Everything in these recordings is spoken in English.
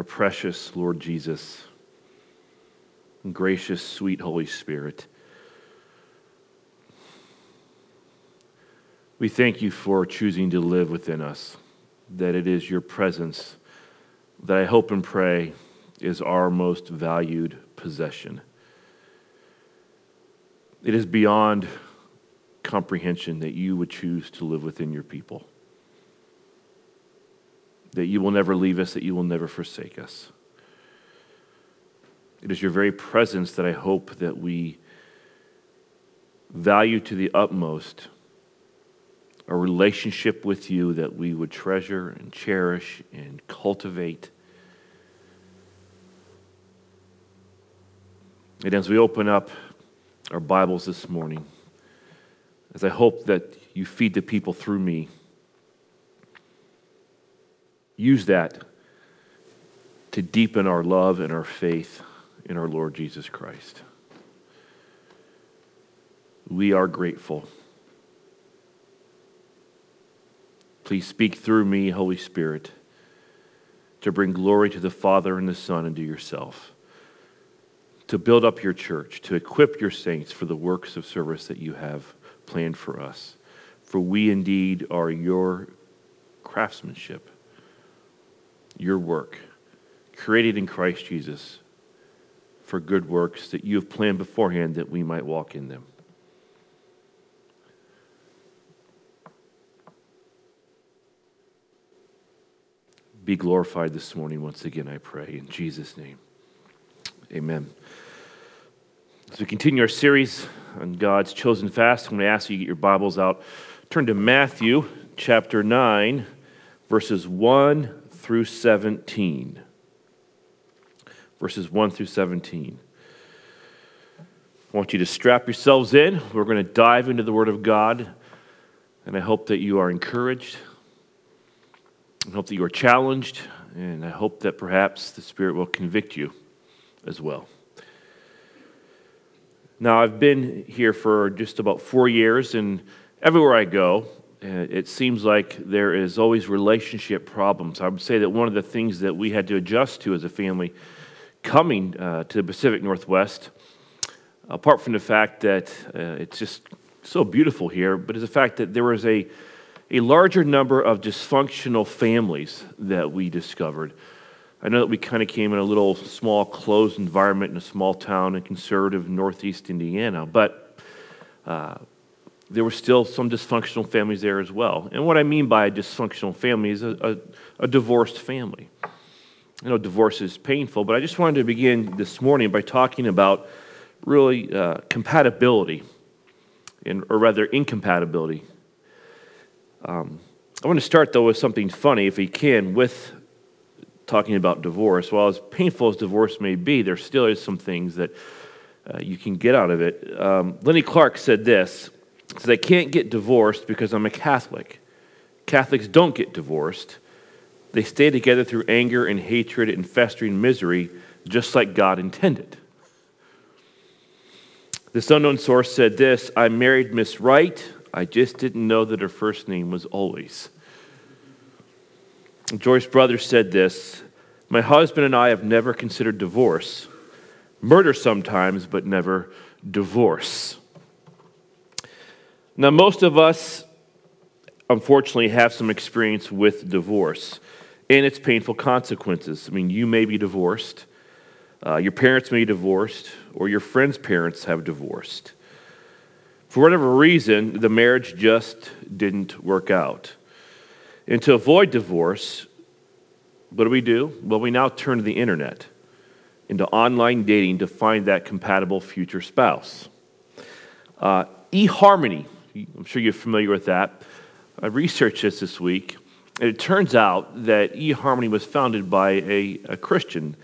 our precious Lord Jesus gracious, sweet Holy Spirit. We thank you for choosing to live within us, that it is your presence that I hope and pray is our most valued possession. It is beyond comprehension that you would choose to live within your people, that you will never leave us, that you will never forsake us. It is your very presence that I hope that we value to the utmost a relationship with you that we would treasure and cherish and cultivate. And as we open up our Bibles this morning, as I hope that you feed the people through me, use that to deepen our love and our faith in our Lord Jesus Christ. We are grateful. Please speak through me, Holy Spirit, to bring glory to the Father and the Son and to yourself, to build up your church, to equip your saints for the works of service that you have planned for us. For we indeed are your craftsmanship, your work, created in Christ Jesus for good works that you have planned beforehand that we might walk in them. be glorified this morning once again, I pray. In Jesus' name, amen. As we continue our series on God's chosen fast, I'm going to ask you to get your Bibles out. Turn to Matthew chapter 9, verses 1 through 17. Verses 1 through 17. I want you to strap yourselves in. We're going to dive into the Word of God, and I hope that you are encouraged I hope that you are challenged, and I hope that perhaps the Spirit will convict you as well. Now, I've been here for just about four years, and everywhere I go, it seems like there is always relationship problems. I would say that one of the things that we had to adjust to as a family coming uh, to the Pacific Northwest, apart from the fact that uh, it's just so beautiful here, but is the fact that there was a a larger number of dysfunctional families that we discovered. I know that we kind of came in a little small, closed environment in a small town in conservative northeast Indiana, but uh, there were still some dysfunctional families there as well. And what I mean by a dysfunctional family is a, a, a divorced family. I know divorce is painful, but I just wanted to begin this morning by talking about really uh, compatibility, in, or rather incompatibility um, I want to start, though, with something funny, if we can, with talking about divorce. While as painful as divorce may be, there still is some things that uh, you can get out of it. Um, Lenny Clarke said this says, I can't get divorced because I'm a Catholic. Catholics don't get divorced. They stay together through anger and hatred and festering misery, just like God intended. This unknown source said this I married Miss Right. I just didn't know that her first name was always. Joyce Brother said this My husband and I have never considered divorce. Murder sometimes, but never divorce. Now, most of us, unfortunately, have some experience with divorce and its painful consequences. I mean, you may be divorced, uh, your parents may be divorced, or your friends' parents have divorced. For whatever reason, the marriage just didn't work out. And to avoid divorce, what do we do? Well, we now turn to the internet, into online dating to find that compatible future spouse. Uh, eHarmony, I'm sure you're familiar with that. I researched this this week, and it turns out that eHarmony was founded by a, a Christian.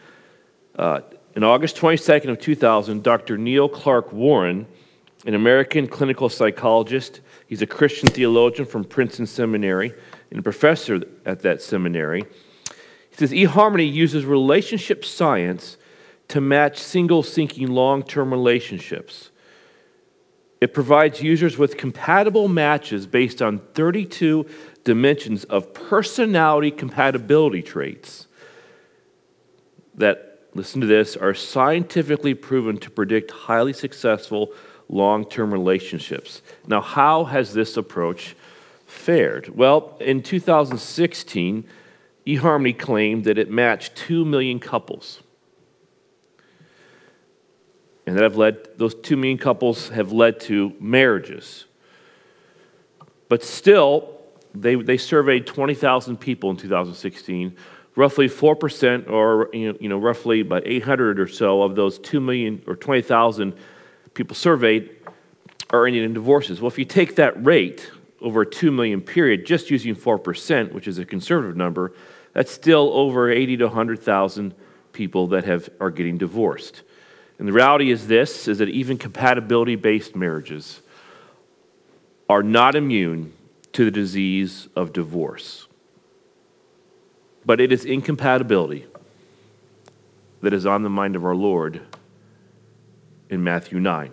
Uh, in August 22nd of 2000, Dr. Neil Clark Warren an American clinical psychologist. He's a Christian theologian from Princeton Seminary and a professor at that seminary. He says eHarmony uses relationship science to match single seeking long term relationships. It provides users with compatible matches based on 32 dimensions of personality compatibility traits. that, listen to this, are scientifically proven to predict highly successful long term relationships. Now, how has this approach fared? Well, in 2016, eHarmony claimed that it matched 2 million couples. And that have led, those 2 million couples have led to marriages. But still, they, they surveyed 20,000 people in 2016. Roughly 4%, or you know, you know, roughly about 800 or so of those 2 million or 20,000 people surveyed are ending in divorces. Well, if you take that rate over a 2 million period, just using 4%, which is a conservative number, that's still over 80 to 100,000 people that have, are getting divorced. And the reality is this is that even compatibility based marriages are not immune to the disease of divorce. But it is incompatibility that is on the mind of our Lord in Matthew 9.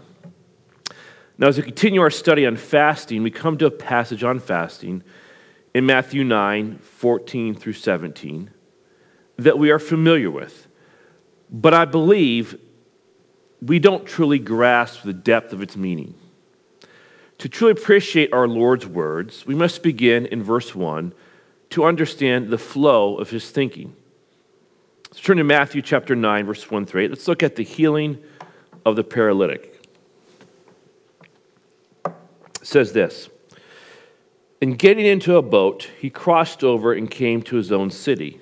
Now, as we continue our study on fasting, we come to a passage on fasting in Matthew 9 14 through 17 that we are familiar with. But I believe we don't truly grasp the depth of its meaning. To truly appreciate our Lord's words, we must begin in verse 1 to understand the flow of his thinking. Let's turn to Matthew chapter 9, verse 1 through 8. Let's look at the healing of the paralytic. It says this In getting into a boat, he crossed over and came to his own city.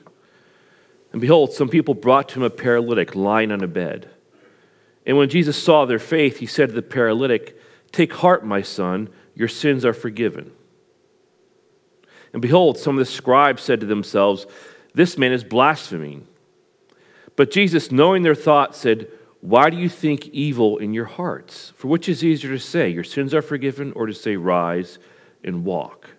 And behold, some people brought to him a paralytic lying on a bed. And when Jesus saw their faith, he said to the paralytic, Take heart, my son, your sins are forgiven. And behold, some of the scribes said to themselves, This man is blaspheming. But Jesus, knowing their thoughts, said, Why do you think evil in your hearts? For which is easier to say, Your sins are forgiven, or to say, Rise and walk?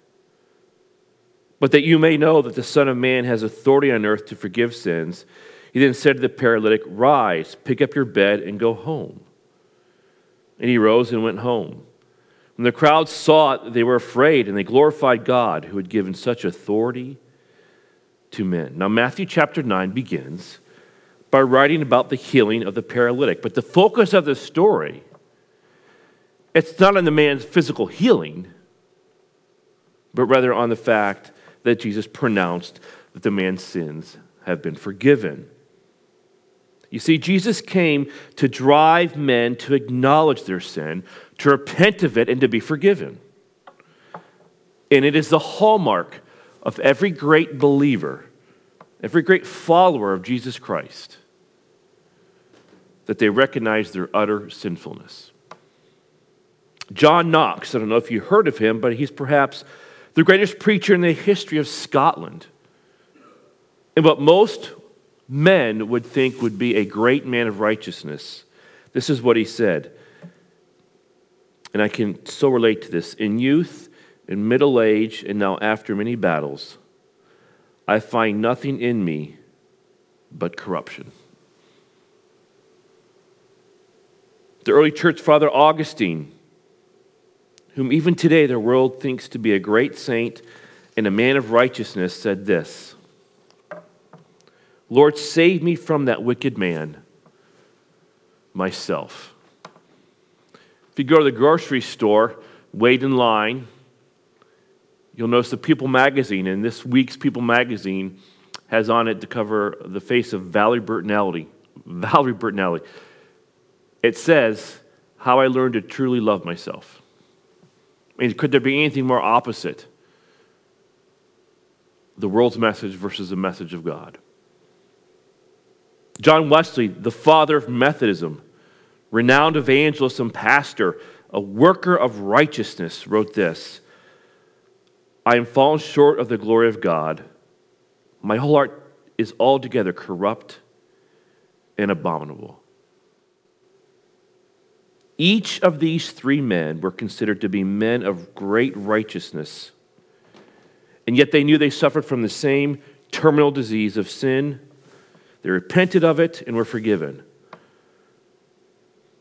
But that you may know that the Son of Man has authority on earth to forgive sins. He then said to the paralytic, Rise, pick up your bed, and go home. And he rose and went home. When the crowd saw it, they were afraid, and they glorified God who had given such authority to men. Now, Matthew chapter 9 begins by writing about the healing of the paralytic. But the focus of the story, it's not on the man's physical healing, but rather on the fact that Jesus pronounced that the man's sins have been forgiven. You see, Jesus came to drive men to acknowledge their sin, to repent of it, and to be forgiven. And it is the hallmark of every great believer, every great follower of Jesus Christ, that they recognize their utter sinfulness. John Knox, I don't know if you heard of him, but he's perhaps the greatest preacher in the history of Scotland. And what most men would think would be a great man of righteousness. This is what he said. And I can so relate to this. In youth, in middle age, and now after many battles, I find nothing in me but corruption. The early church father Augustine, whom even today the world thinks to be a great saint and a man of righteousness, said this Lord, save me from that wicked man, myself. If you go to the grocery store, wait in line, you'll notice the People magazine, and this week's People magazine has on it to cover the face of Valerie Bertinelli. Valerie Bertinelli. It says, How I Learned to Truly Love Myself. I mean, could there be anything more opposite? The world's message versus the message of God. John Wesley, the father of Methodism, renowned evangelist and pastor, a worker of righteousness, wrote this I am fallen short of the glory of God. My whole heart is altogether corrupt and abominable. Each of these three men were considered to be men of great righteousness, and yet they knew they suffered from the same terminal disease of sin they repented of it and were forgiven.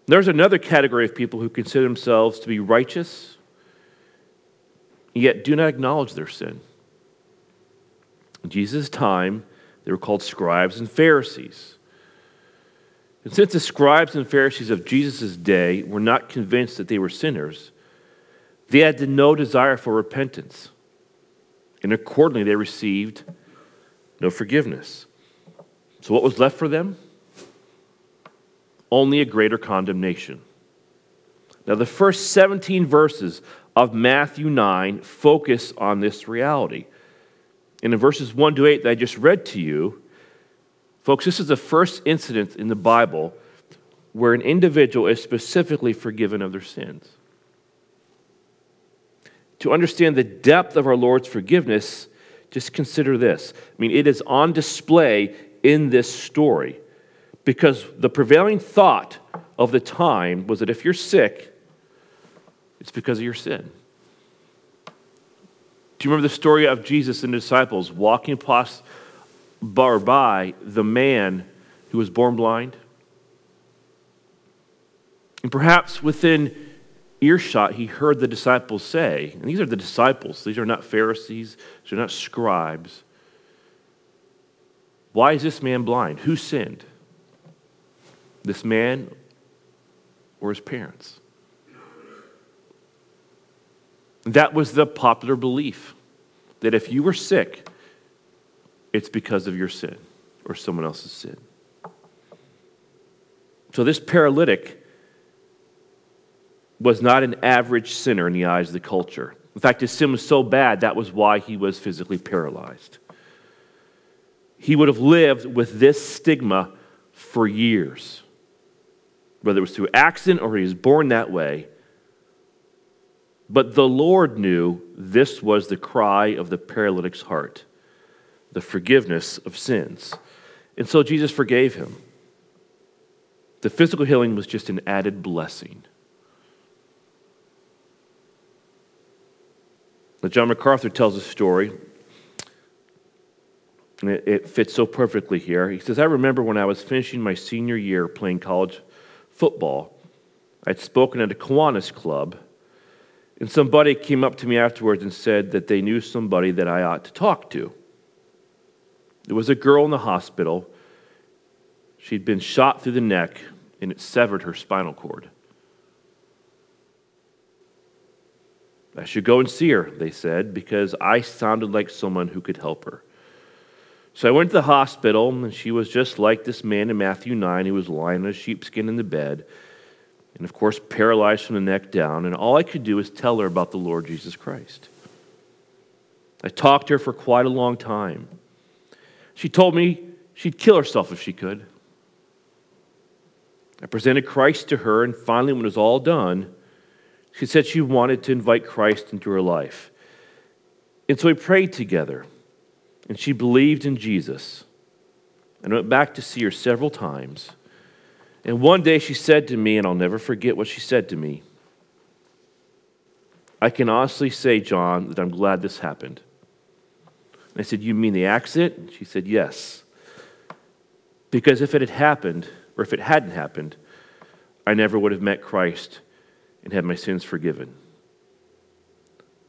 There's another category of people who consider themselves to be righteous, yet do not acknowledge their sin. In Jesus' time, they were called scribes and Pharisees. And since the scribes and Pharisees of Jesus' day were not convinced that they were sinners, they had no desire for repentance. And accordingly, they received no forgiveness. So, what was left for them? Only a greater condemnation. Now, the first 17 verses of Matthew 9 focus on this reality. And in verses 1 to 8 that I just read to you, folks, this is the first incident in the Bible where an individual is specifically forgiven of their sins. To understand the depth of our Lord's forgiveness, just consider this. I mean, it is on display in this story because the prevailing thought of the time was that if you're sick, it's because of your sin. Do you remember the story of Jesus and the disciples walking past bar by the man who was born blind? And perhaps within earshot, he heard the disciples say, and these are the disciples, these are not Pharisees, these are not scribes. Why is this man blind? Who sinned? This man or his parents? That was the popular belief that if you were sick, it's because of your sin or someone else's sin. So this paralytic was not an average sinner in the eyes of the culture. In fact, his sin was so bad, that was why he was physically paralyzed. He would have lived with this stigma for years, whether it was through accident or he was born that way. But the Lord knew this was the cry of the paralytic's heart the forgiveness of sins. And so Jesus forgave him. The physical healing was just an added blessing. Now, John MacArthur tells a story, it, it fits so perfectly here. He says, I remember when I was finishing my senior year playing college football, I'd spoken at a Kiwanis club and somebody came up to me afterwards and said that they knew somebody that I ought to talk to. It was a girl in the hospital. She'd been shot through the neck and it severed her spinal cord. I should go and see her, they said, because I sounded like someone who could help her. So I went to the hospital, and she was just like this man in Matthew 9 who was lying on a sheepskin in the bed and of course, paralyzed from the neck down. And all I could do was tell her about the Lord Jesus Christ. I talked to her for quite a long time. She told me she'd kill herself if she could. I presented Christ to her, and finally, when it was all done, she said she wanted to invite Christ into her life. And so we prayed together, and she believed in Jesus. And went back to see her several times. And one day she said to me, and I'll never forget what she said to me I can honestly say, John, that I'm glad this happened. And I said, You mean the accident? She said, Yes. Because if it had happened, or if it hadn't happened, I never would have met Christ and had my sins forgiven.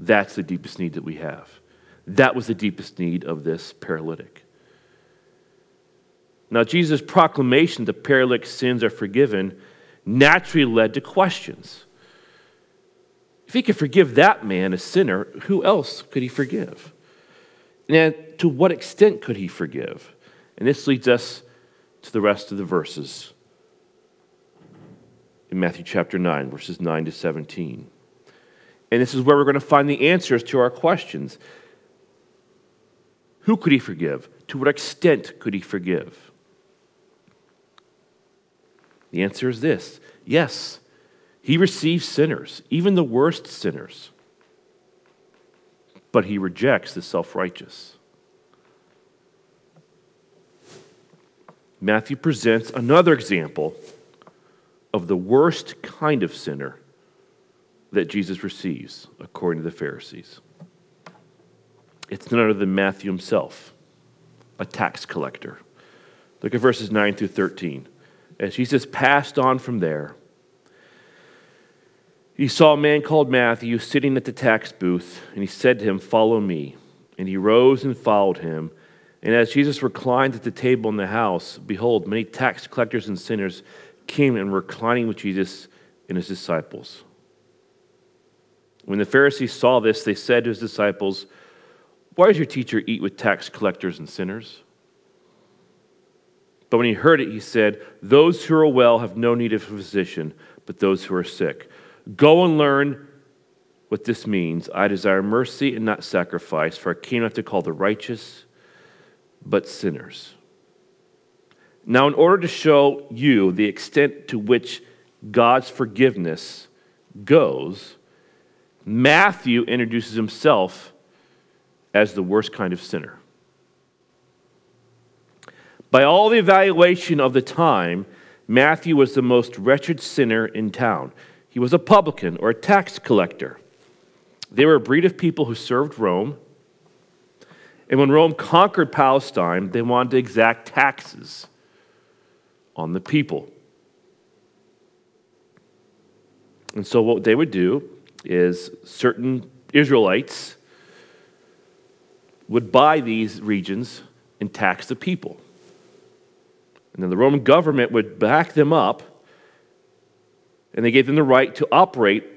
That's the deepest need that we have. That was the deepest need of this paralytic. Now, Jesus' proclamation that paralytic sins are forgiven naturally led to questions. If he could forgive that man, a sinner, who else could he forgive? And to what extent could he forgive? And this leads us to the rest of the verses in Matthew chapter 9, verses 9 to 17. And this is where we're going to find the answers to our questions. Who could he forgive? To what extent could he forgive? The answer is this yes, he receives sinners, even the worst sinners, but he rejects the self righteous. Matthew presents another example of the worst kind of sinner that Jesus receives, according to the Pharisees. It's none other than Matthew himself, a tax collector. Look at verses 9 through 13. As Jesus passed on from there, he saw a man called Matthew sitting at the tax booth, and he said to him, Follow me. And he rose and followed him. And as Jesus reclined at the table in the house, behold, many tax collectors and sinners came and were reclining with Jesus and his disciples. When the Pharisees saw this, they said to his disciples, Why does your teacher eat with tax collectors and sinners? But when he heard it, he said, Those who are well have no need of a physician, but those who are sick. Go and learn what this means. I desire mercy and not sacrifice, for I came not to call the righteous, but sinners. Now, in order to show you the extent to which God's forgiveness goes, Matthew introduces himself as the worst kind of sinner. By all the evaluation of the time, Matthew was the most wretched sinner in town. He was a publican or a tax collector. They were a breed of people who served Rome. And when Rome conquered Palestine, they wanted to exact taxes on the people. And so, what they would do is certain Israelites would buy these regions and tax the people. And then the Roman government would back them up, and they gave them the right to operate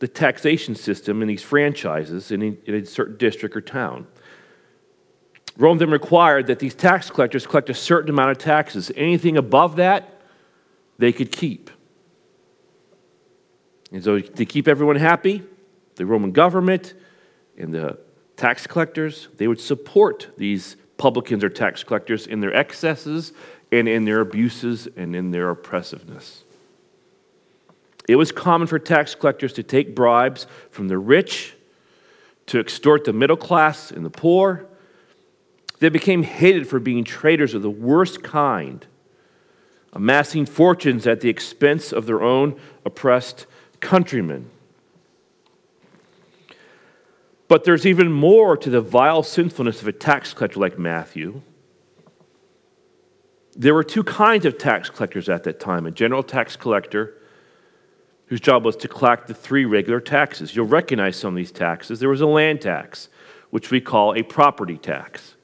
the taxation system in these franchises in, in a certain district or town. Rome then required that these tax collectors collect a certain amount of taxes. Anything above that, they could keep. And so, to keep everyone happy, the Roman government and the tax collectors, they would support these publicans or tax collectors in their excesses and in their abuses and in their oppressiveness. It was common for tax collectors to take bribes from the rich to extort the middle class and the poor. They became hated for being traitors of the worst kind, amassing fortunes at the expense of their own oppressed countrymen. But there's even more to the vile sinfulness of a tax collector like Matthew. There were two kinds of tax collectors at that time a general tax collector, whose job was to collect the three regular taxes. You'll recognize some of these taxes. There was a land tax, which we call a property tax,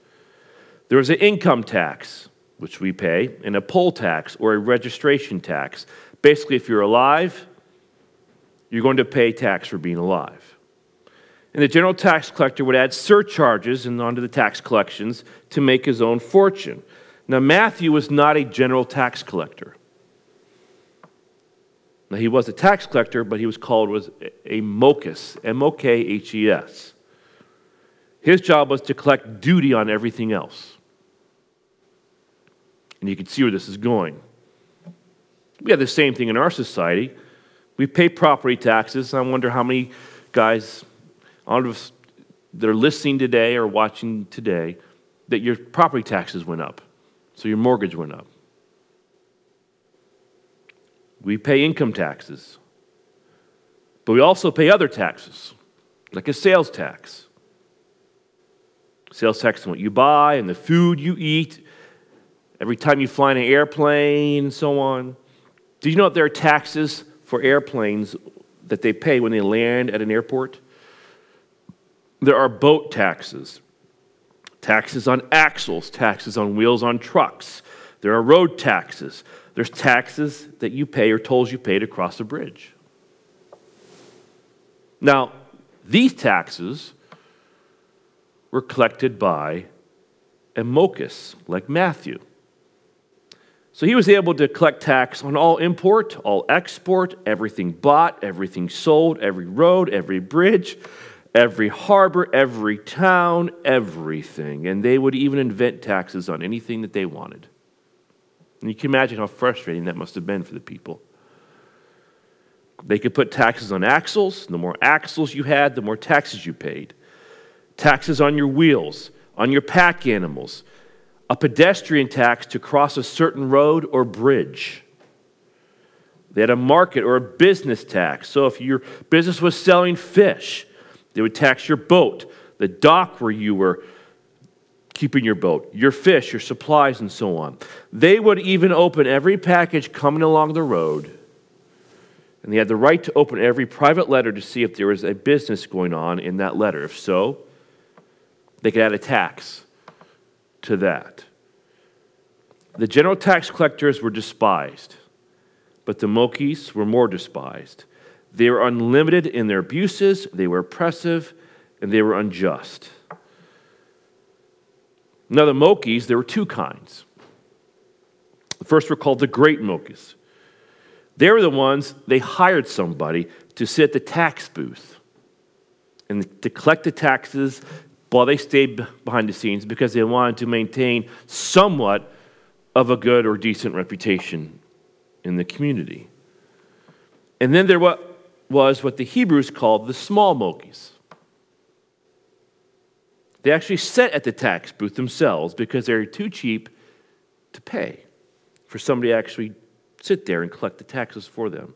there was an income tax, which we pay, and a poll tax or a registration tax. Basically, if you're alive, you're going to pay tax for being alive. And the general tax collector would add surcharges and onto the tax collections to make his own fortune. Now, Matthew was not a general tax collector. Now, he was a tax collector, but he was called was a mokhes, M-O-K-H-E-S. His job was to collect duty on everything else. And you can see where this is going. We have the same thing in our society. We pay property taxes. I wonder how many guys that are listening today or watching today that your property taxes went up, so your mortgage went up. We pay income taxes, but we also pay other taxes, like a sales tax. Sales tax on what you buy and the food you eat, every time you fly in an airplane, and so on. Do you know that there are taxes for airplanes that they pay when they land at an airport. There are boat taxes, taxes on axles, taxes on wheels on trucks. There are road taxes. There's taxes that you pay or tolls you pay to cross a bridge. Now, these taxes were collected by a mokhes, like Matthew. So he was able to collect tax on all import, all export, everything bought, everything sold, every road, every bridge, every harbor, every town, everything. And they would even invent taxes on anything that they wanted. And you can imagine how frustrating that must have been for the people. They could put taxes on axles. The more axles you had, the more taxes you paid. Taxes on your wheels, on your pack animals, a pedestrian tax to cross a certain road or bridge. They had a market or a business tax. So if your business was selling fish, they would tax your boat, the dock where you were keeping your boat, your fish, your supplies, and so on. They would even open every package coming along the road. And they had the right to open every private letter to see if there was a business going on in that letter. If so, they could add a tax to that. The general tax collectors were despised, but the Mokhes were more despised. They were unlimited in their abuses, they were oppressive, and they were unjust. Now, the Mokhes, there were two kinds. The first were called the Great Mokhes. They were the ones, they hired somebody to sit at the tax booth and to collect the taxes while they stayed behind the scenes because they wanted to maintain somewhat of a good or decent reputation in the community. And then there was what the Hebrews called the small Mokhes. They actually sat at the tax booth themselves because they were too cheap to pay for somebody to actually sit there and collect the taxes for them.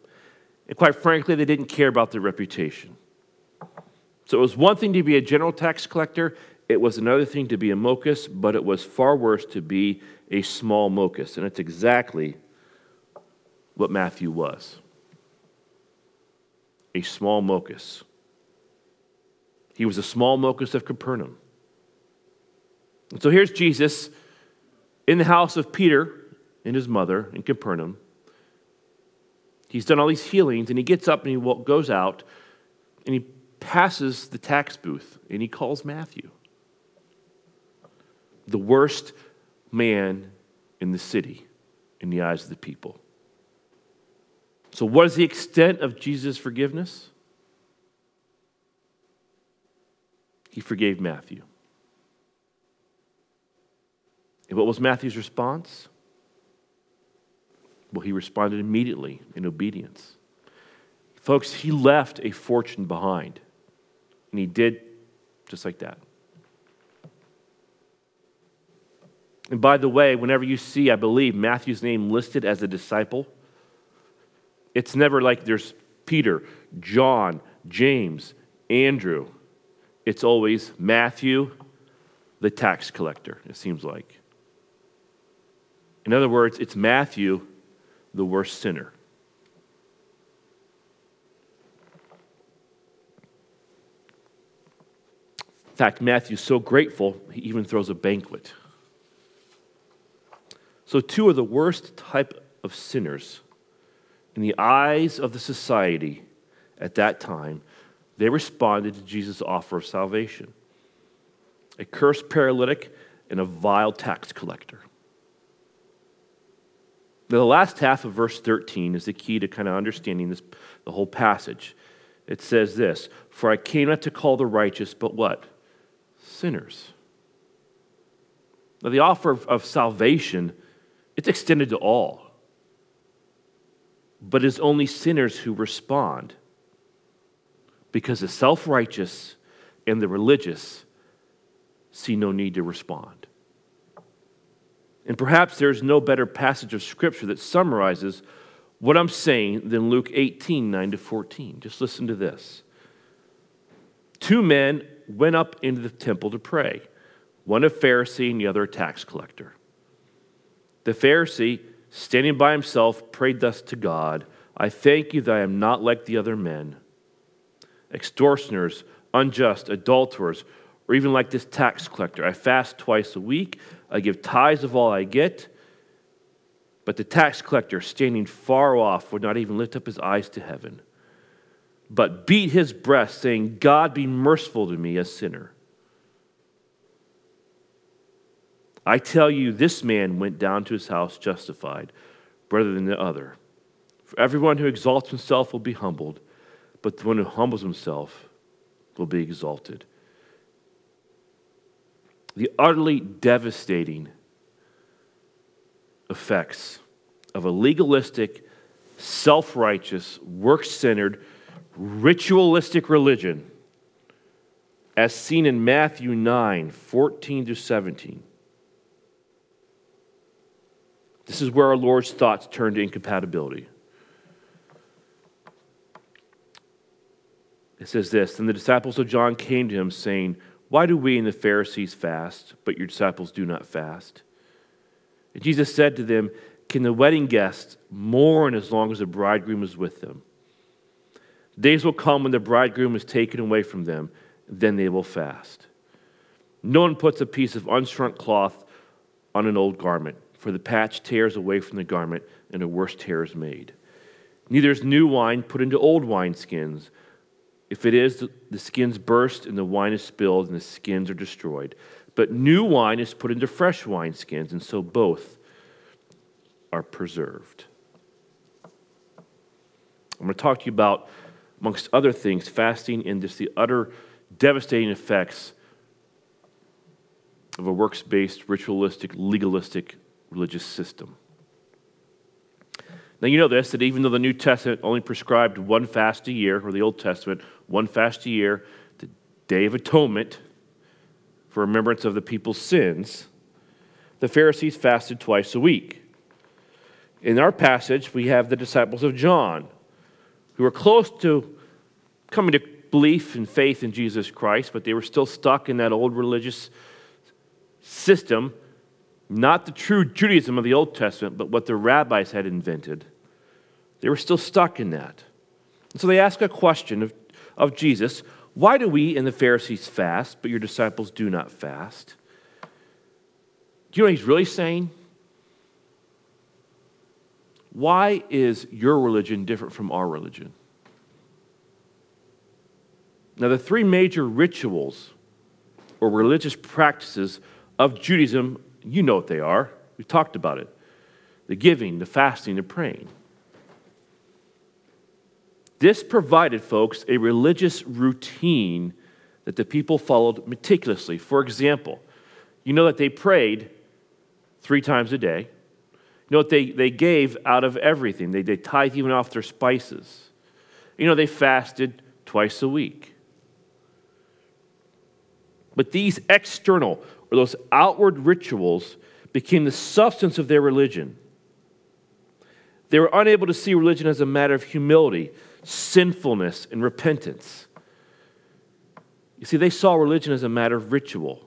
And quite frankly, they didn't care about their reputation. So it was one thing to be a general tax collector, it was another thing to be a mokhes, but it was far worse to be a small mokhes. And it's exactly what Matthew was a small mokhes. He was a small mokhes of Capernaum. And so here's Jesus in the house of Peter and his mother in Capernaum. He's done all these healings, and he gets up and he goes out and he passes the tax booth and he calls Matthew, the worst man in the city in the eyes of the people. So, what is the extent of Jesus' forgiveness? He forgave Matthew. And what was Matthew's response? Well, he responded immediately in obedience. Folks, he left a fortune behind. And he did just like that. And by the way, whenever you see, I believe, Matthew's name listed as a disciple, it's never like there's Peter, John, James, Andrew. It's always Matthew, the tax collector, it seems like. In other words, it's Matthew, the worst sinner. In fact, Matthew's so grateful, he even throws a banquet. So, two of the worst type of sinners in the eyes of the society at that time, they responded to Jesus' offer of salvation a cursed paralytic and a vile tax collector. Now, the last half of verse 13 is the key to kind of understanding this, the whole passage. It says this For I came not to call the righteous, but what? sinners. Now, the offer of, of salvation, it's extended to all. But it's only sinners who respond. Because the self righteous and the religious see no need to respond. And perhaps there's no better passage of Scripture that summarizes what I'm saying than Luke 18 9 to 14. Just listen to this. Two men went up into the temple to pray, one a Pharisee and the other a tax collector. The Pharisee, standing by himself, prayed thus to God I thank you that I am not like the other men, extortioners, unjust, adulterers, or even like this tax collector. I fast twice a week, I give tithes of all I get. But the tax collector, standing far off, would not even lift up his eyes to heaven but beat his breast, saying, God be merciful to me, a sinner. I tell you, this man went down to his house justified rather than the other. For everyone who exalts himself will be humbled, but the one who humbles himself will be exalted. The utterly devastating effects of a legalistic, self righteous, work centered, ritualistic religion, as seen in Matthew 9 14 to 17. This is where our Lord's thoughts turn to incompatibility. It says this Then the disciples of John came to him, saying, Why do we and the Pharisees fast, but your disciples do not fast? And Jesus said to them, Can the wedding guests mourn as long as the bridegroom is with them? Days will come when the bridegroom is taken away from them, then they will fast. No one puts a piece of unshrunk cloth on an old garment, for the patch tears away from the garment, and a worse tear is made. Neither is new wine put into old wineskins. If it is, the skins burst, and the wine is spilled, and the skins are destroyed. But new wine is put into fresh wineskins, and so both are preserved. I'm going to talk to you about, amongst other things, fasting and just the utter devastating effects of a works based, ritualistic, legalistic religious system. Now, you know this that even though the New Testament only prescribed one fast a year, or the Old Testament, one fast a year, the Day of Atonement, for remembrance of the people's sins, the Pharisees fasted twice a week. In our passage, we have the disciples of John, who were close to coming to belief and faith in Jesus Christ, but they were still stuck in that old religious system, not the true Judaism of the Old Testament, but what the rabbis had invented. They were still stuck in that. And so they ask a question of, of Jesus Why do we and the Pharisees fast, but your disciples do not fast? Do you know what he's really saying? Why is your religion different from our religion? Now, the three major rituals or religious practices of Judaism, you know what they are. We've talked about it the giving, the fasting, the praying. This provided, folks, a religious routine that the people followed meticulously. For example, you know that they prayed three times a day. You know what they, they gave out of everything. They, they tithe even off their spices. You know, they fasted twice a week. But these external or those outward rituals became the substance of their religion. They were unable to see religion as a matter of humility, sinfulness, and repentance. You see, they saw religion as a matter of ritual.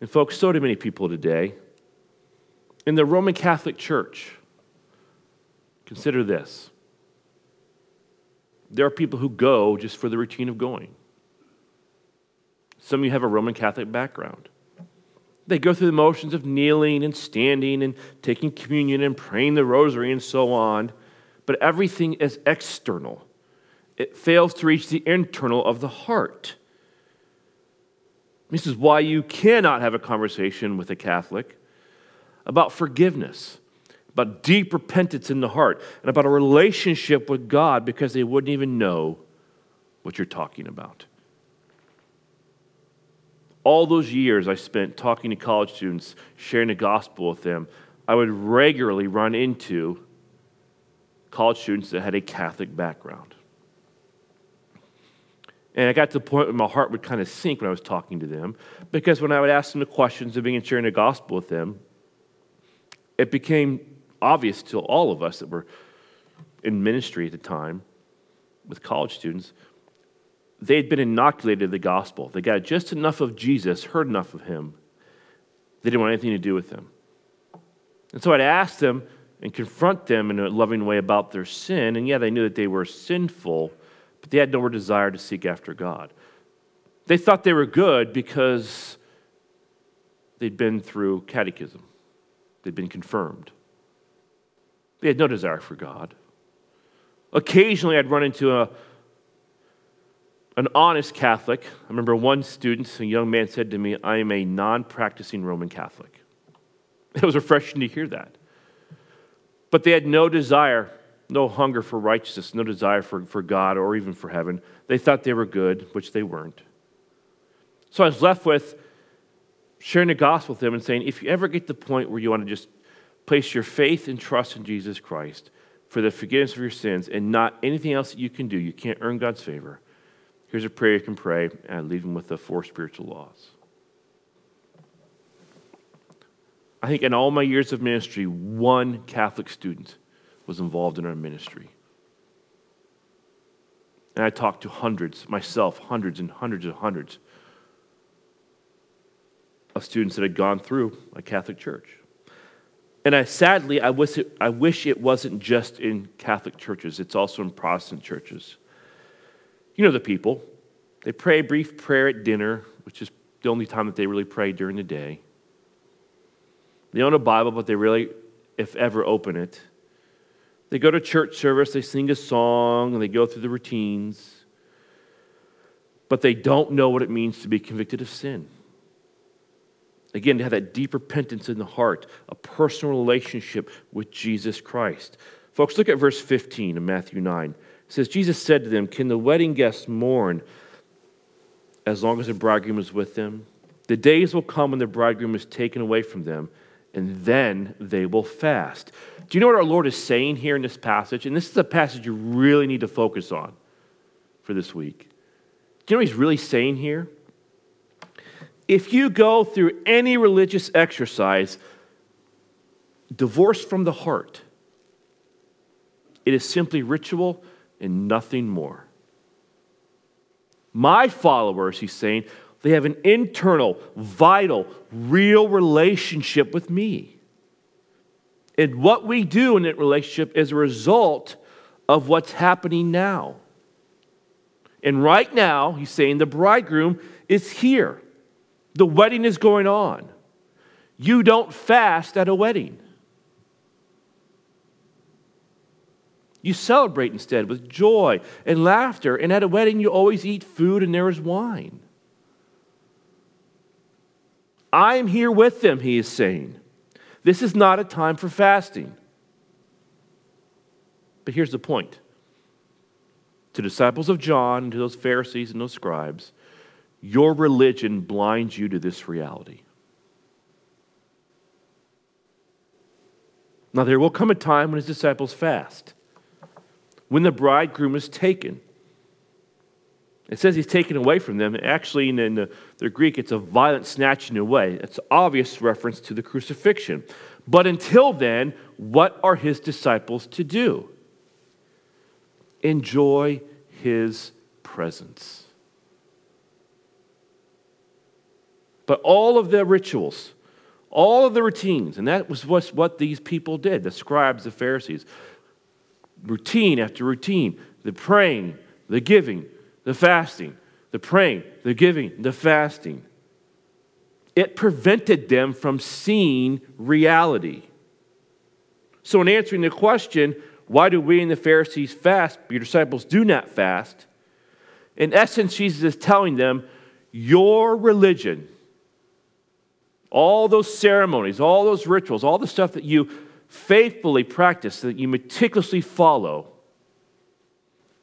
And, folks, so do many people today. In the Roman Catholic Church, consider this there are people who go just for the routine of going. Some of you have a Roman Catholic background. They go through the motions of kneeling and standing and taking communion and praying the rosary and so on, but everything is external. It fails to reach the internal of the heart. This is why you cannot have a conversation with a Catholic about forgiveness, about deep repentance in the heart, and about a relationship with God because they wouldn't even know what you're talking about all those years I spent talking to college students, sharing the gospel with them, I would regularly run into college students that had a Catholic background. And I got to the point where my heart would kind of sink when I was talking to them because when I would ask them the questions of being sharing the gospel with them, it became obvious to all of us that were in ministry at the time with college students they had been inoculated the gospel. They got just enough of Jesus, heard enough of him. They didn't want anything to do with him. And so I'd ask them and confront them in a loving way about their sin. And yeah, they knew that they were sinful, but they had no desire to seek after God. They thought they were good because they'd been through catechism, they'd been confirmed. They had no desire for God. Occasionally, I'd run into a, an honest Catholic. I remember one student, a young man, said to me, I am a non practicing Roman Catholic. It was refreshing to hear that. But they had no desire, no hunger for righteousness, no desire for, for God or even for heaven. They thought they were good, which they weren't. So I was left with sharing the gospel with them and saying, if you ever get to the point where you want to just place your faith and trust in Jesus Christ for the forgiveness of your sins and not anything else that you can do, you can't earn God's favor Here's a prayer you can pray, and leave them with the four spiritual laws. I think in all my years of ministry, one Catholic student was involved in our ministry. And I talked to hundreds, myself, hundreds and hundreds and hundreds of students that had gone through a Catholic church. And I sadly, I wish, it, I wish it wasn't just in Catholic churches, it's also in Protestant churches. You know the people. They pray a brief prayer at dinner, which is the only time that they really pray during the day. They own a Bible, but they really, if ever, open it. They go to church service, they sing a song, and they go through the routines, but they don't know what it means to be convicted of sin. Again, to have that deep repentance in the heart, a personal relationship with Jesus Christ. Folks, look at verse 15 of Matthew 9. Says, Jesus said to them, Can the wedding guests mourn as long as the bridegroom is with them? The days will come when the bridegroom is taken away from them, and then they will fast. Do you know what our Lord is saying here in this passage? And this is a passage you really need to focus on for this week. Do you know what he's really saying here? If you go through any religious exercise divorced from the heart, it is simply ritual and nothing more. My followers, he's saying, they have an internal, vital, real relationship with me. And what we do in that relationship is a result of what's happening now. And right now, he's saying the bridegroom is here. The wedding is going on. You don't fast at a wedding. You celebrate instead with joy and laughter. And at a wedding, you always eat food and there is wine. I'm here with them, he is saying. This is not a time for fasting. But here's the point to disciples of John, to those Pharisees and those scribes, your religion blinds you to this reality. Now, there will come a time when his disciples fast, when the bridegroom is taken. It says he's taken away from them. Actually, in the, the Greek, it's a violent snatching away. It's obvious reference to the crucifixion. But until then, what are his disciples to do? enjoy his presence. But all of the rituals, all of the routines, and that was what these people did the scribes, the Pharisees. Routine after routine, the praying, the giving, the fasting, the praying, the giving, the fasting. It prevented them from seeing reality. So, in answering the question, why do we and the Pharisees fast? But your disciples do not fast. In essence, Jesus is telling them, Your religion, all those ceremonies, all those rituals, all the stuff that you faithfully practice, that you meticulously follow,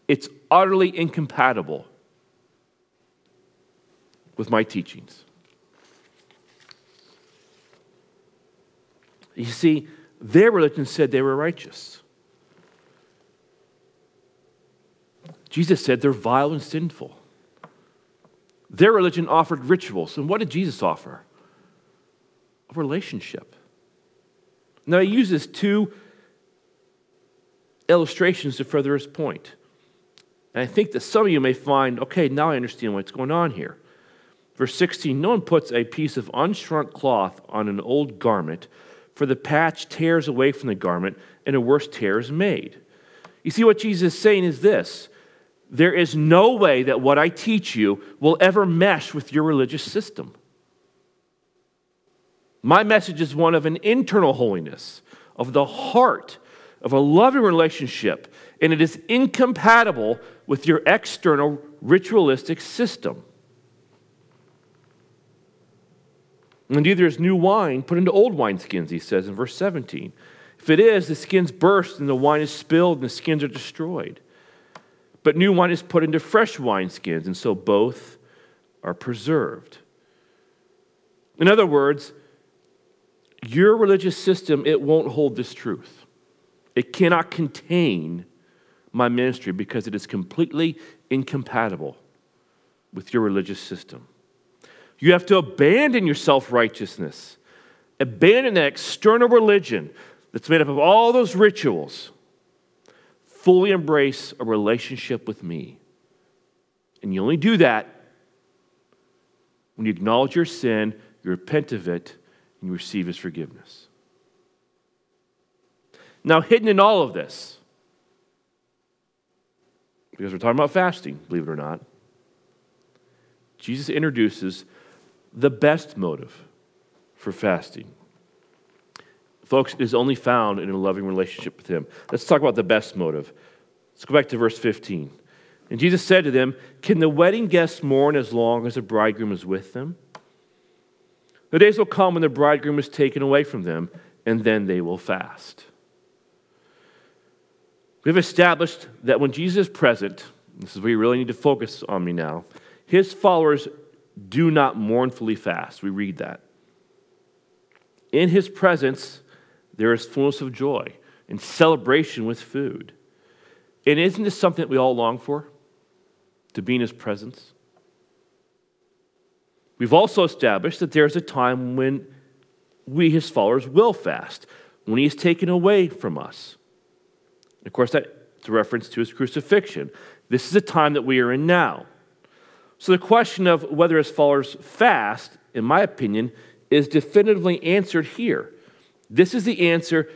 it's utterly incompatible with my teachings. You see, their religion said they were righteous. Jesus said they're vile and sinful. Their religion offered rituals. And what did Jesus offer? A relationship. Now, he uses two illustrations to further his point. And I think that some of you may find, okay, now I understand what's going on here. Verse 16 No one puts a piece of unshrunk cloth on an old garment, for the patch tears away from the garment, and a worse tear is made. You see, what Jesus is saying is this there is no way that what I teach you will ever mesh with your religious system. My message is one of an internal holiness, of the heart, of a loving relationship, and it is incompatible with your external ritualistic system. And either is new wine put into old wineskins, he says in verse 17. If it is, the skins burst and the wine is spilled and the skins are destroyed. But new wine is put into fresh wineskins, and so both are preserved. In other words, your religious system, it won't hold this truth. It cannot contain my ministry because it is completely incompatible with your religious system. You have to abandon your self righteousness, abandon that external religion that's made up of all those rituals fully embrace a relationship with me. And you only do that when you acknowledge your sin, you repent of it, and you receive his forgiveness. Now, hidden in all of this, because we're talking about fasting, believe it or not, Jesus introduces the best motive for fasting. Folks, it is only found in a loving relationship with Him. Let's talk about the best motive. Let's go back to verse 15. And Jesus said to them, Can the wedding guests mourn as long as the bridegroom is with them? The days will come when the bridegroom is taken away from them, and then they will fast. We've established that when Jesus is present, this is where you really need to focus on me now, his followers do not mournfully fast. We read that. In his presence, there is fullness of joy and celebration with food. And isn't this something that we all long for? To be in his presence? We've also established that there's a time when we, his followers, will fast, when he is taken away from us. Of course, that's a reference to his crucifixion. This is a time that we are in now. So the question of whether his followers fast, in my opinion, is definitively answered here. This is the answer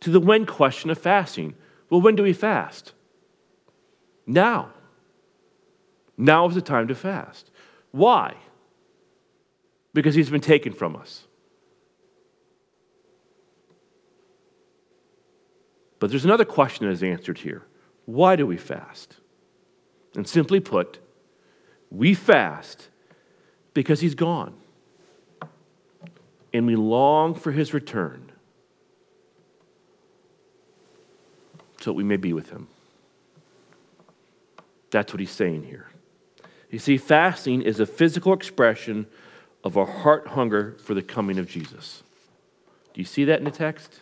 to the when question of fasting. Well, when do we fast? Now. Now is the time to fast. Why? Because he's been taken from us. But there's another question that is answered here. Why do we fast? And simply put, we fast because he's gone. And we long for his return so that we may be with him. That's what he's saying here. You see, fasting is a physical expression of our heart hunger for the coming of Jesus. Do you see that in the text?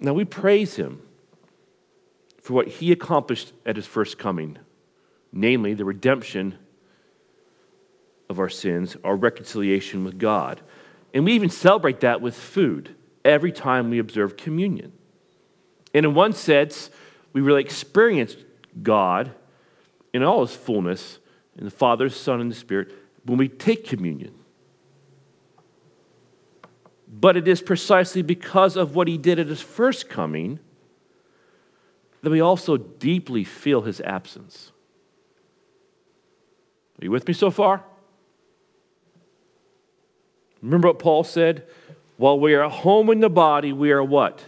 Now we praise him for what he accomplished at his first coming, namely the redemption of our sins, our reconciliation with God. And we even celebrate that with food every time we observe communion. And in one sense, we really experience God in all his fullness in the Father, Son, and the Spirit when we take communion. But it is precisely because of what he did at his first coming that we also deeply feel his absence. Are you with me so far? Remember what Paul said? While we are home in the body, we are what?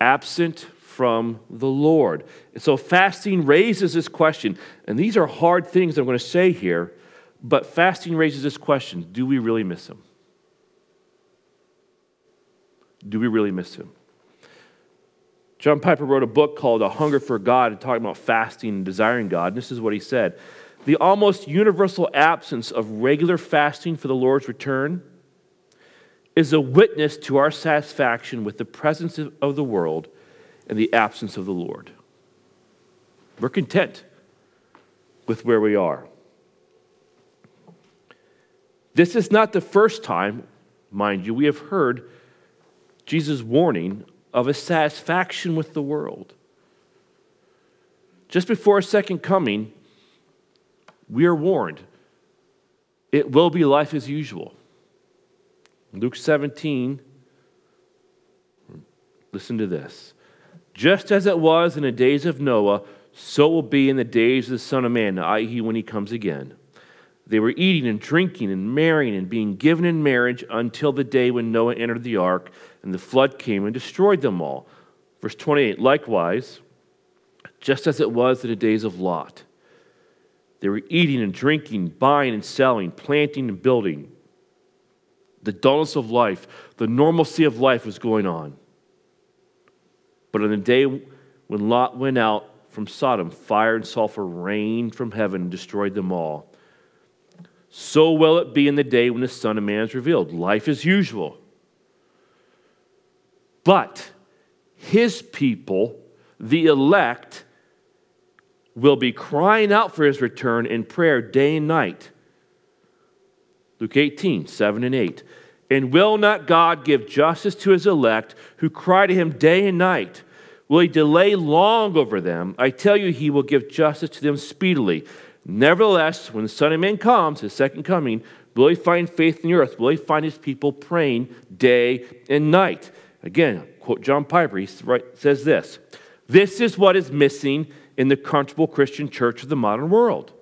Absent from the Lord. And so fasting raises this question. And these are hard things I'm going to say here, but fasting raises this question do we really miss him? Do we really miss him? John Piper wrote a book called A Hunger for God, and talking about fasting and desiring God. And this is what he said The almost universal absence of regular fasting for the Lord's return is a witness to our satisfaction with the presence of the world and the absence of the Lord. We're content with where we are. This is not the first time, mind you, we have heard Jesus' warning of a satisfaction with the world. Just before a second coming, we are warned it will be life as usual. Luke 17, listen to this. Just as it was in the days of Noah, so will be in the days of the Son of Man, i.e., when he comes again. They were eating and drinking and marrying and being given in marriage until the day when Noah entered the ark and the flood came and destroyed them all. Verse 28 Likewise, just as it was in the days of Lot, they were eating and drinking, buying and selling, planting and building. The dullness of life, the normalcy of life was going on. But on the day when Lot went out from Sodom, fire and sulfur rained from heaven and destroyed them all so will it be in the day when the Son of Man is revealed. Life as usual. But his people, the elect, will be crying out for his return in prayer day and night. Luke 18, 7 and 8. And will not God give justice to his elect who cry to him day and night? Will he delay long over them? I tell you, he will give justice to them speedily. Nevertheless, when the Son of Man comes, his second coming, will he find faith in the earth? Will he find his people praying day and night? Again, quote John Piper, he says this This is what is missing in the comfortable Christian church of the modern world.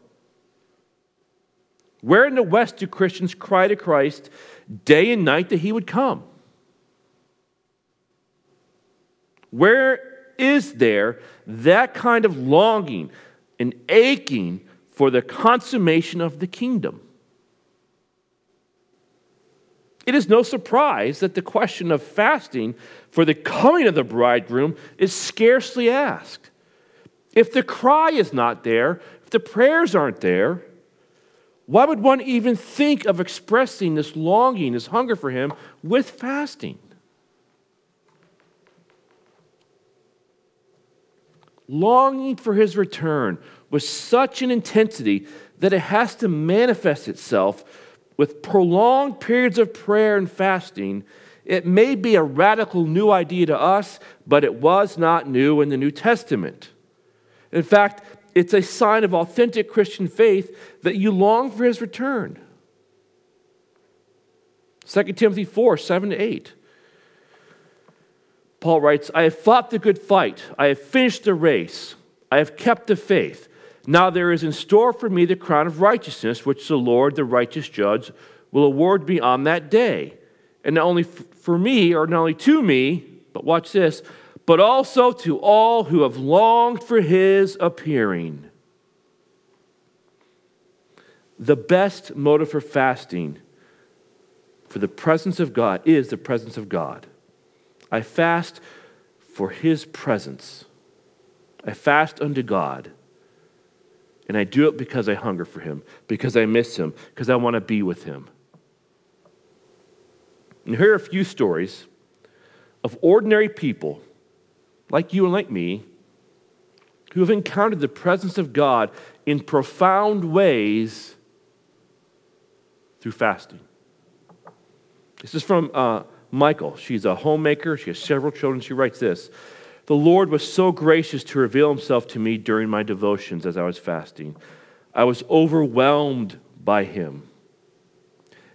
Where in the West do Christians cry to Christ day and night that he would come? Where is there that kind of longing and aching for the consummation of the kingdom? It is no surprise that the question of fasting for the coming of the bridegroom is scarcely asked. If the cry is not there, if the prayers aren't there, why would one even think of expressing this longing, this hunger for him with fasting? Longing for his return with such an intensity that it has to manifest itself with prolonged periods of prayer and fasting, it may be a radical new idea to us, but it was not new in the New Testament. In fact, it's a sign of authentic Christian faith that you long for his return. 2 Timothy 4 7 to 8. Paul writes, I have fought the good fight, I have finished the race, I have kept the faith. Now there is in store for me the crown of righteousness, which the Lord, the righteous judge, will award me on that day. And not only for me, or not only to me, but watch this, but also to all who have longed for his appearing. The best motive for fasting for the presence of God is the presence of God. I fast for his presence. I fast unto God. And I do it because I hunger for him, because I miss him, because I want to be with him. And here are a few stories of ordinary people, like you and like me, who have encountered the presence of God in profound ways through fasting. This is from uh, Michael. She's a homemaker. She has several children. She writes this the Lord was so gracious to reveal himself to me during my devotions as I was fasting. I was overwhelmed by him.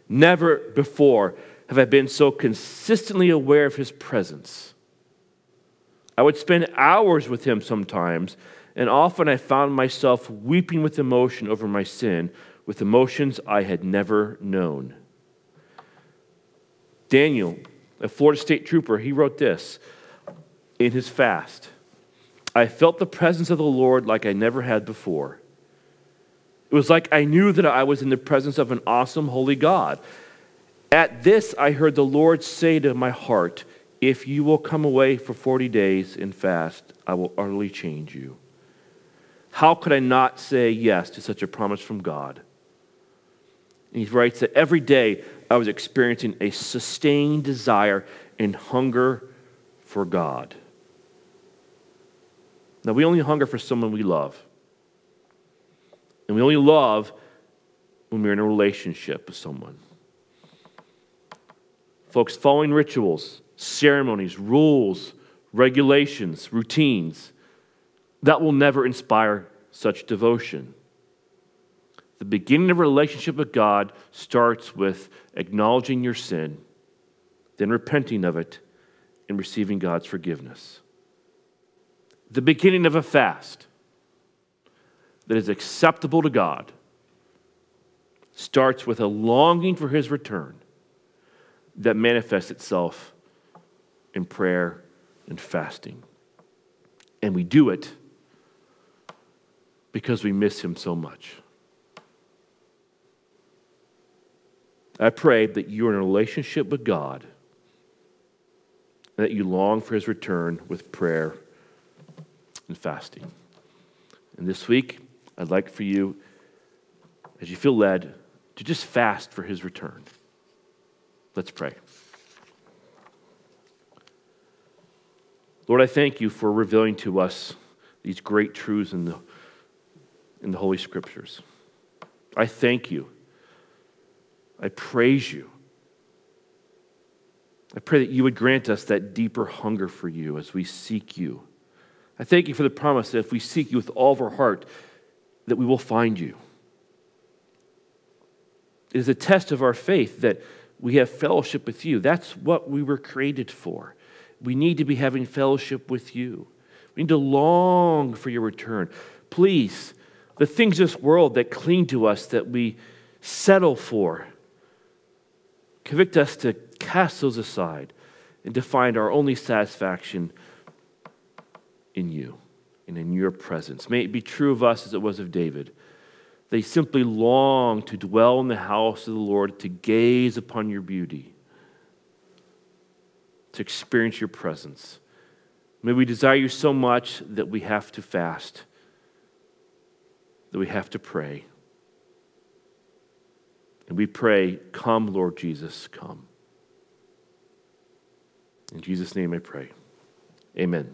Never before have I been so consistently aware of his presence. I would spend hours with him sometimes, and often I found myself weeping with emotion over my sin, with emotions I had never known. Daniel, a Florida State trooper, he wrote this in his fast. I felt the presence of the Lord like I never had before. It was like I knew that I was in the presence of an awesome, holy God. At this, I heard the Lord say to my heart, If you will come away for 40 days and fast, I will utterly change you. How could I not say yes to such a promise from God? And he writes that every day I was experiencing a sustained desire and hunger for God. Now, we only hunger for someone we love. And we only love when we're in a relationship with someone. Folks, following rituals, ceremonies, rules, regulations, routines, that will never inspire such devotion. The beginning of a relationship with God starts with acknowledging your sin, then repenting of it, and receiving God's forgiveness the beginning of a fast that is acceptable to God starts with a longing for his return that manifests itself in prayer and fasting. And we do it because we miss him so much. I pray that you're in a relationship with God, that you long for his return with prayer and fasting. And this week, I'd like for you, as you feel led, to just fast for his return. Let's pray. Lord, I thank you for revealing to us these great truths in the, in the Holy Scriptures. I thank you. I praise you. I pray that you would grant us that deeper hunger for you as we seek you. I thank you for the promise that if we seek you with all of our heart, that we will find you. It is a test of our faith that we have fellowship with you. That's what we were created for. We need to be having fellowship with you. We need to long for your return. Please, the things of this world that cling to us, that we settle for. Convict us to cast those aside and to find our only satisfaction in you and in your presence. May it be true of us as it was of David. They simply long to dwell in the house of the Lord, to gaze upon your beauty, to experience your presence. May we desire you so much that we have to fast, that we have to pray. And we pray, Come, Lord Jesus, come. In Jesus' name I pray. Amen.